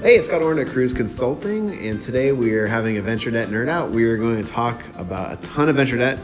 Hey, it's Scott Orn at Kruze Consulting, and today we are having a venture debt nerd out. We are going to talk about a ton of venture debt.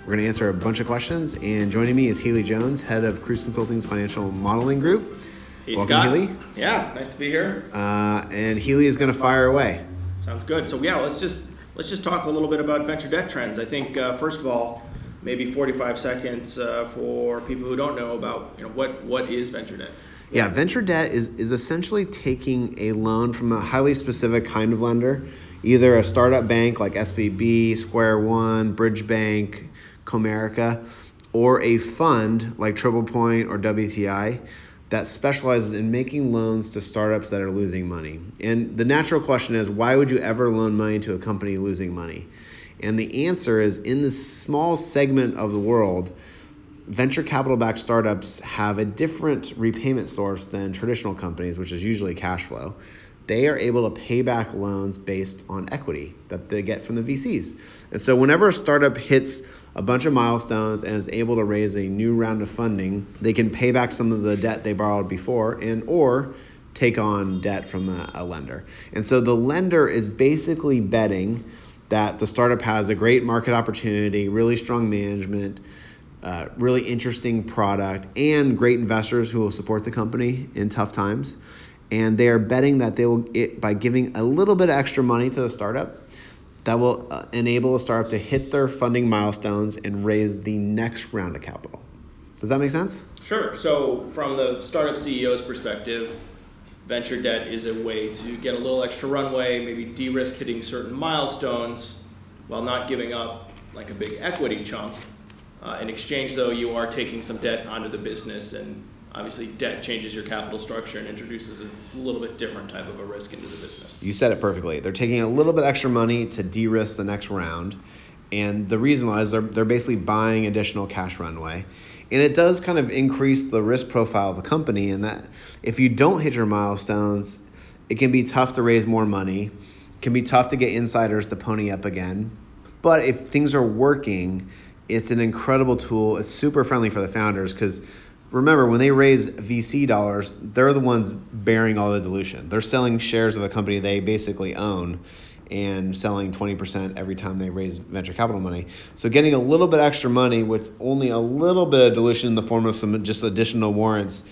We're going to answer a bunch of questions, and joining me is Healy Jones, head of Kruze Consulting's financial modeling group. Hey, Welcome, Scott. Healy. Yeah, nice to be here. Uh, and Healy is going to fire away. Sounds good. So yeah, let's just let's just talk a little bit about venture debt trends. I think uh, first of all, maybe 45 seconds uh, for people who don't know about you know what what is venture debt. Yeah, venture debt is, is essentially taking a loan from a highly specific kind of lender, either a startup bank like SVB, Square One, Bridge Bank, Comerica, or a fund like Triple Point or WTI that specializes in making loans to startups that are losing money. And the natural question is why would you ever loan money to a company losing money? And the answer is in this small segment of the world, venture capital backed startups have a different repayment source than traditional companies, which is usually cash flow. They are able to pay back loans based on equity that they get from the VCs. And so, whenever a startup hits a bunch of milestones and is able to raise a new round of funding, they can pay back some of the debt they borrowed before and or take on debt from a, a lender. And so the lender is basically betting that the startup has a great market opportunity, really strong management, uh, really interesting product, and great investors who will support the company in tough times. And they are betting that they will, it, by giving a little bit extra money to the startup, that will uh, enable a startup to hit their funding milestones and raise the next round of capital. Does that make sense? Sure. So from the startup CEO's perspective, venture debt is a way to get a little extra runway, maybe de-risk hitting certain milestones, while not giving up like a big equity chunk. Uh, in exchange, though, you are taking some debt onto the business, and obviously, debt changes your capital structure and introduces a little bit different type of a risk into the business. You said it perfectly. They're taking a little bit extra money to de risk the next round. And the reason why is they're, they're basically buying additional cash runway. And it does kind of increase the risk profile of the company in that if you don't hit your milestones, it can be tough to raise more money. Can be tough to get insiders to pony up again. But if things are working, it's an incredible tool. It's super friendly for the founders because remember, when they raise VC dollars, they're the ones bearing all the dilution. They're selling shares of a company they basically own and selling 20% every time they raise venture capital money. So getting a little bit extra money with only a little bit of dilution in the form of some just additional warrants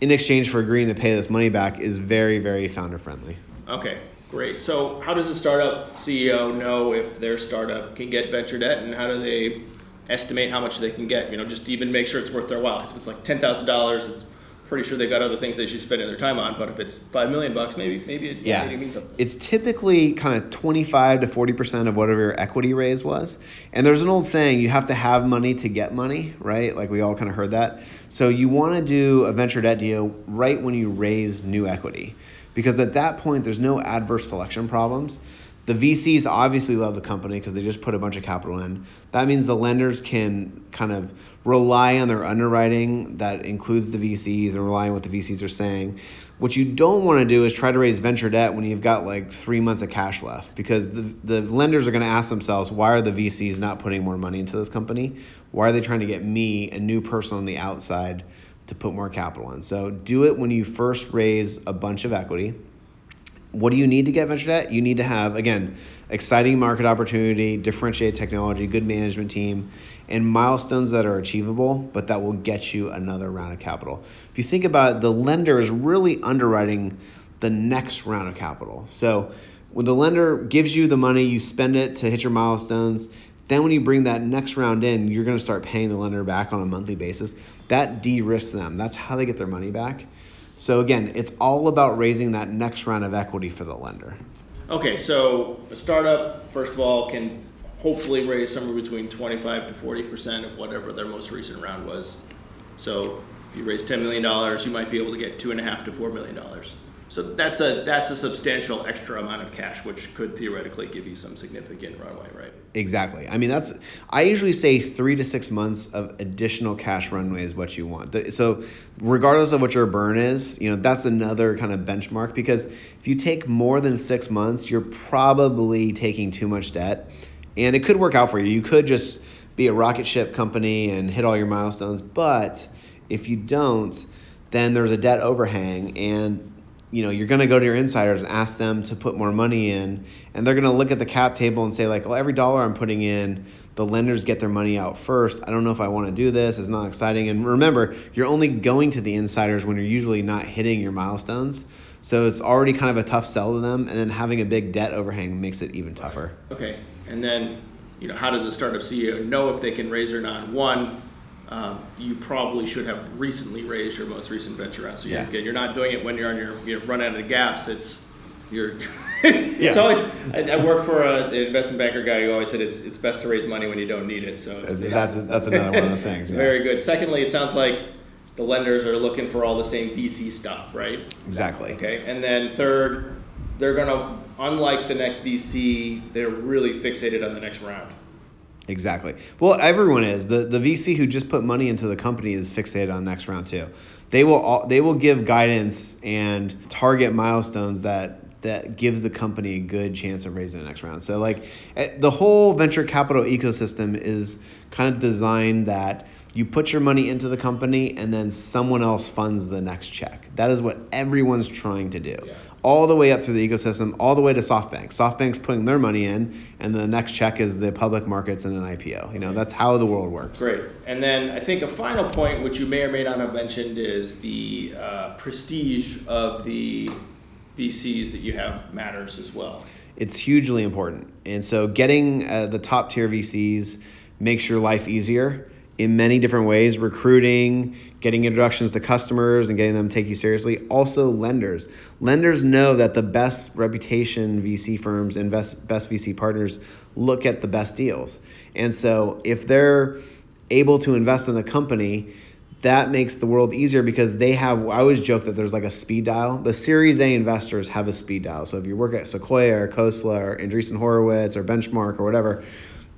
in exchange for agreeing to pay this money back is very, very founder friendly. Okay, great. So, how does a startup CEO know if their startup can get venture debt, and how do they estimate how much they can get? You know, just even make sure it's worth their while. If it's like ten thousand dollars, it's pretty sure they've got other things they should spend their time on. But if it's five million bucks, maybe maybe it, Yeah. maybe it means something. It's typically kind of 25 to 40% of whatever your equity raise was. And there's an old saying, you have to have money to get money, right? Like we all kind of heard that. So you want to do a venture debt deal right when you raise new equity. Because at that point, there's no adverse selection problems. The VCs obviously love the company because they just put a bunch of capital in. That means the lenders can kind of rely on their underwriting that includes the VCs and rely on what the VCs are saying. What you don't want to do is try to raise venture debt when you've got like three months of cash left because the, the lenders are going to ask themselves, why are the VCs not putting more money into this company? Why are they trying to get me, a new person on the outside, to put more capital in? So do it when you first raise a bunch of equity what do you need to get venture debt? You need to have, again, exciting market opportunity, differentiated technology, good management team, and milestones that are achievable, but that will get you another round of capital. If you think about it, the lender is really underwriting the next round of capital. So when the lender gives you the money, you spend it to hit your milestones. Then when you bring that next round in, you're going to start paying the lender back on a monthly basis. That de-risks them. That's how they get their money back. So again, it's all about raising that next round of equity for the lender. Okay, so a startup, first of all, can hopefully raise somewhere between 25 to 40 percent of whatever their most recent round was. So if you raise 10 million dollars, you might be able to get two and a half to four million dollars. So that's a that's a substantial extra amount of cash, which could theoretically give you some significant runway, right? Exactly. I mean, that's I usually say three to six months of additional cash runway is what you want. So, regardless of what your burn is, you know that's another kind of benchmark because if you take more than six months, you're probably taking too much debt, and it could work out for you. You could just be a rocket ship company and hit all your milestones, but if you don't, then there's a debt overhang and you know you're going to go to your insiders and ask them to put more money in and they're going to look at the cap table and say like well every dollar i'm putting in the lenders get their money out first. I don't know if i want to do this. It's not exciting. And remember you're only going to the insiders when you're usually not hitting your milestones. So it's already kind of a tough sell to them and then having a big debt overhang makes it even tougher. Okay and then you know how does a startup ceo know if they can raise or not? One um, you probably should have recently raised your most recent venture round. So yeah. you're, you're not doing it when you're on your you run out of gas. It's you're. it's always. I, I worked for a, an investment banker guy who always said it's it's best to raise money when you don't need it. So that's that's, that's another one of those things. Yeah. Very good. Secondly, it sounds like the lenders are looking for all the same VC stuff, right? Exactly. Okay, and then third, they're gonna unlike the next VC, they're really fixated on the next round. Exactly. Well, everyone is. The the VC who just put money into the company is fixated on next round too. They will all, they will give guidance and target milestones that that gives the company a good chance of raising the next round. So like eh, the whole venture capital ecosystem is kind of designed that you put your money into the company and then someone else funds the next check. That is what everyone's trying to do. Yeah. All the way up through the ecosystem, all the way to SoftBank. SoftBank's putting their money in, and the next check is the public markets and an IPO. You know, that's how the world works. Great. And then I think a final point, which you may or may not have mentioned, is the uh, prestige of the VCs that you have matters as well. It's hugely important. And so getting uh, the top tier VCs makes your life easier in many different ways recruiting, getting introductions to customers and getting them to take you seriously. Also, lenders. Lenders know that the best reputation VC firms and best, best VC partners look at the best deals. And so, if they're able to invest in the company, that makes the world easier because they have i always joke that there's like a speed dial. The series a investors have a speed dial. So if you work at sequoia or khosla or andreessen horowitz or benchmark or whatever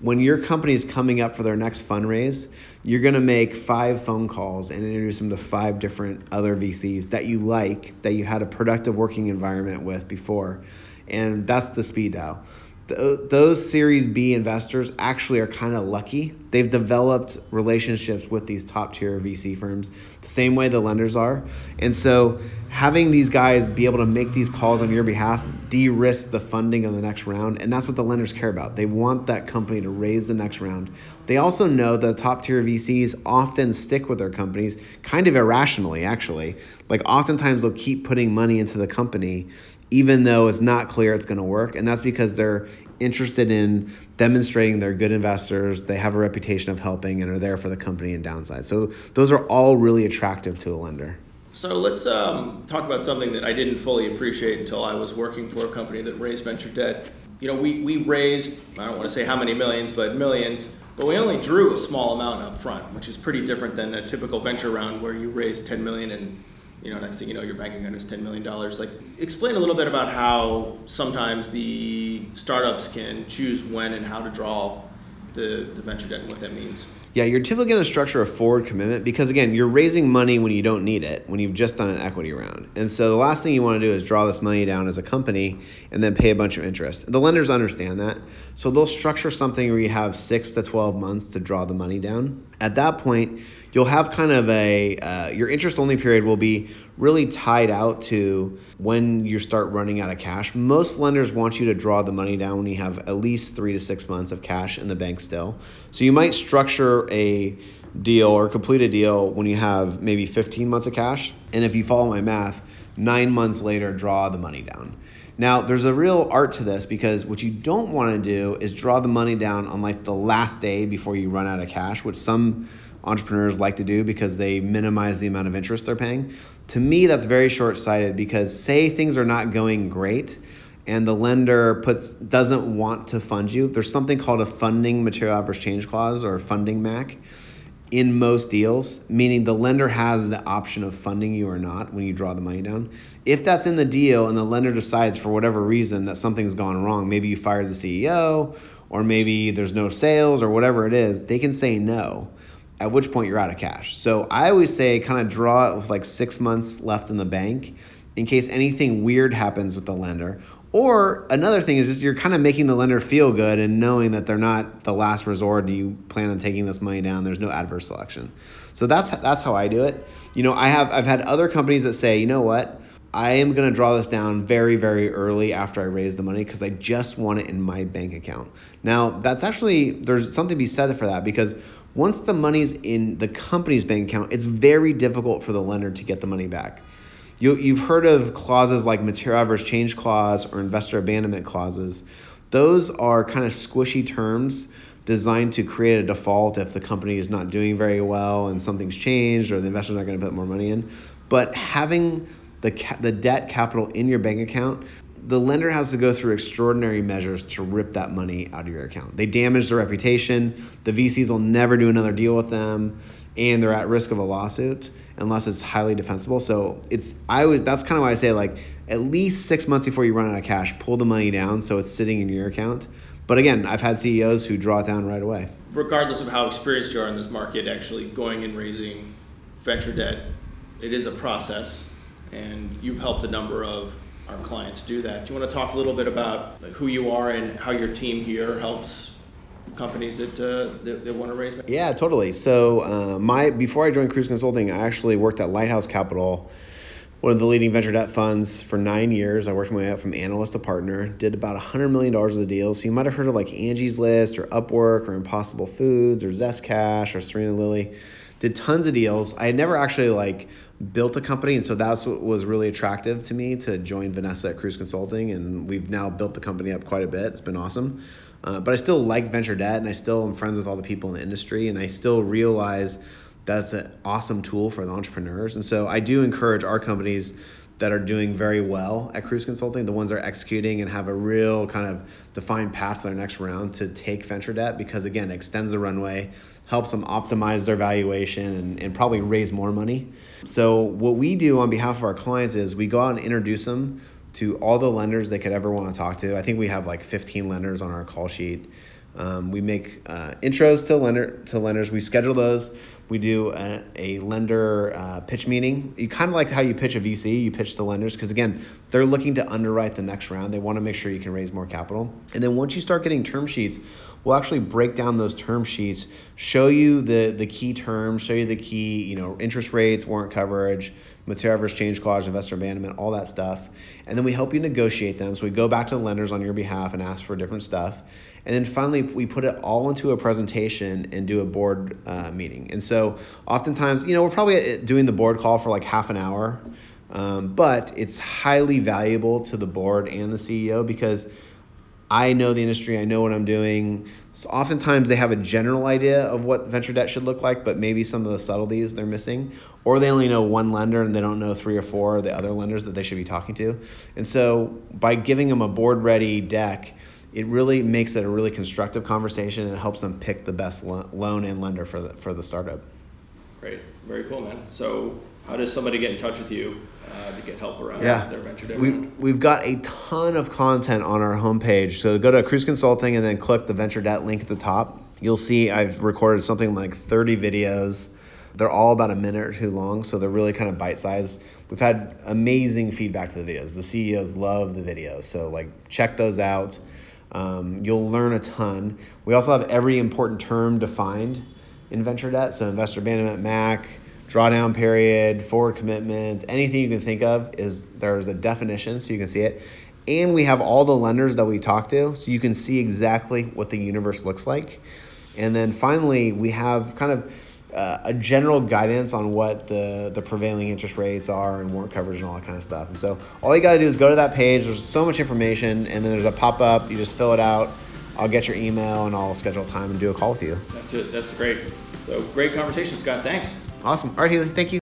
when your company is coming up for their next fundraise, you're going to make five phone calls and introduce them to five different other VCs that you like, that you had a productive working environment with before. And that's the speed dial those Series B investors actually are kind of lucky. They've developed relationships with these top tier VC firms the same way the lenders are. And so having these guys be able to make these calls on your behalf de risk the funding of the next round. And that's what the lenders care about. They want that company to raise the next round. They also know that top tier VCs often stick with their companies kind of irrationally, actually. Like oftentimes they'll keep putting money into the company even though it's not clear it's going to work. And that's because they're interested in demonstrating they're good investors, they have a reputation of helping, and are there for the company and downside. So those are all really attractive to a lender. So let's um, talk about something that I didn't fully appreciate until I was working for a company that raised venture debt. You know, we, we raised, I don't want to say how many millions, but millions, but we only drew a small amount up front, which is pretty different than a typical venture round where you raise 10 million and you know, next thing you know, your bank account is $10 million. Like, explain a little bit about how sometimes the startups can choose when and how to draw the, the venture debt and what that means. Yeah, you're typically going to structure a forward commitment because, again, you're raising money when you don't need it, when you've just done an equity round. And so the last thing you want to do is draw this money down as a company and then pay a bunch of interest. The lenders understand that. So they'll structure something where you have six to 12 months to draw the money down. At that point, you'll have kind of a uh, your interest only period will be really tied out to when you start running out of cash. Most lenders want you to draw the money down when you have at least three to six months of cash in the bank still. So you might structure a deal or complete a deal when you have maybe 15 months of cash. And if you follow my math, nine months later, draw the money down. Now, there's a real art to this because what you don't want to do is draw the money down on like the last day before you run out of cash, which some entrepreneurs like to do because they minimize the amount of interest they're paying. To me, that's very short sighted because, say, things are not going great and the lender puts doesn't want to fund you there's something called a funding material adverse change clause or funding mac in most deals meaning the lender has the option of funding you or not when you draw the money down if that's in the deal and the lender decides for whatever reason that something's gone wrong maybe you fired the ceo or maybe there's no sales or whatever it is they can say no at which point you're out of cash. So I always say kind of draw it with like six months left in the bank in case anything weird happens with the lender. Or another thing is just you're kind of making the lender feel good and knowing that they're not the last resort and you plan on taking this money down. There's no adverse selection. So that's that's how I do it. You know, I have I've had other companies that say, you know what, I am going to draw this down very, very early after I raise the money because I just want it in my bank account. Now, that's actually, there's something to be said for that because once the money's in the company's bank account, it's very difficult for the lender to get the money back. You, you've heard of clauses like material adverse change clause or investor abandonment clauses. Those are kind of squishy terms designed to create a default if the company is not doing very well and something's changed or the investor's not going to put more money in. But having the, ca- the debt capital in your bank account, the lender has to go through extraordinary measures to rip that money out of your account. They damage their reputation. The VCs will never do another deal with them, and they're at risk of a lawsuit unless it's highly defensible. So it's I was that's kind of why I say like at least six months before you run out of cash, pull the money down so it's sitting in your account. But again, I've had CEOs who draw it down right away. Regardless of how experienced you are in this market, actually going and raising venture debt, it is a process, and you've helped a number of our clients do that. Do you want to talk a little bit about who you are and how your team here helps companies that uh, that, that want to raise? Money? Yeah, totally. So uh, my before I joined Kruze Consulting, I actually worked at Lighthouse Capital, one of the leading venture debt funds, for nine years. I worked my way up from analyst to partner. Did about hundred million dollars of the deals. So you might have heard of like Angie's List or Upwork or Impossible Foods or Zest Cash or Serena Lily. Did tons of deals. I had never actually like built a company, and so that's what was really attractive to me to join Vanessa at Kruze Consulting, and we've now built the company up quite a bit. It's been awesome. Uh, but I still like venture debt, and I still am friends with all the people in the industry, and I still realize that's an awesome tool for the entrepreneurs. And so I do encourage our companies that are doing very well at Kruze Consulting, the ones that are executing and have a real kind of defined path to their next round to take venture debt because, again, it extends the runway, helps them optimize their valuation, and, and probably raise more money. So, what we do on behalf of our clients is we go out and introduce them to all the lenders they could ever want to talk to. I think we have like 15 lenders on our call sheet. Um, we make uh, intros to lender to lenders. We schedule those. We do a, a lender uh, pitch meeting. You kind of like how you pitch a VC. You pitch the lenders because again, they're looking to underwrite the next round. They want to make sure you can raise more capital. And then once you start getting term sheets, we'll actually break down those term sheets, show you the the key terms, show you the key you know interest rates, warrant coverage, material adverse change clause, investor abandonment, all that stuff. And then we help you negotiate them. So we go back to the lenders on your behalf and ask for different stuff. And then finally, we put it all into a presentation and do a board uh, meeting. And so oftentimes, you know, we're probably doing the board call for like half an hour. Um, but it's highly valuable to the board and the CEO because I know the industry, I know what I'm doing. So oftentimes they have a general idea of what venture debt should look like, but maybe some of the subtleties they're missing, or they only know one lender and they don't know three or four of the other lenders that they should be talking to. And so by giving them a board ready deck, it really makes it a really constructive conversation and helps them pick the best lo- loan and lender for the, for the startup. Great, very cool, man. So how does somebody get in touch with you uh, to get help around yeah. their venture debt? We, we've got a ton of content on our homepage. So go to Kruze Consulting and then click the venture debt link at the top. You'll see I've recorded something like 30 videos. They're all about a minute or two long, so they're really kind of bite sized. We've had amazing feedback to the videos. The CEOs love the videos, so like check those out. Um, you'll learn a ton. We also have every important term defined in venture debt, so investor abandonment, MAC, drawdown period, forward commitment, anything you can think of is there's a definition so you can see it. And we have all the lenders that we talk to so you can see exactly what the universe looks like. And then finally, we have kind of uh, a general guidance on what the, the prevailing interest rates are and warrant coverage and all that kind of stuff. And so all you got to do is go to that page. There's so much information, and then there's a pop up. You just fill it out. I'll get your email and I'll schedule time and do a call with you. That's it. That's great. So great conversation, Scott. Thanks. Awesome. All right, Healy. Thank you.